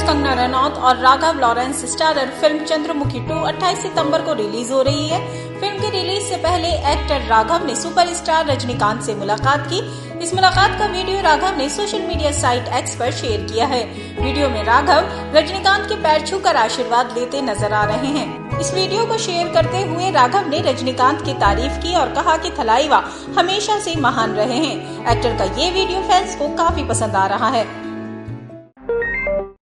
Actress Kangana Ranaut और Raghav Lawrence starrer film Chandramukhi 2 28 सितंबर को रिलीज़ हो रही है। फ़िल्म की रिलीज़ से पहले एक्टर राघव ने सुपरस्टार रजनीकांत से मुलाकात की। इस मुलाकात का वीडियो राघव ने सोशल मीडिया साइट एक्स पर शेयर किया है। वीडियो में राघव रजनीकांत के पैर छूकर आशीर्वाद लेते नज़र आ रहे हैं। इस वीडियो को शेयर करते हुए राघव ने रजनीकांत की तारीफ़ की और कहा कि थलाईवा हमेशा से महान रहे हैं। एक्टर का ये वीडियो फैंस को काफ़ी पसंद आ रहा है।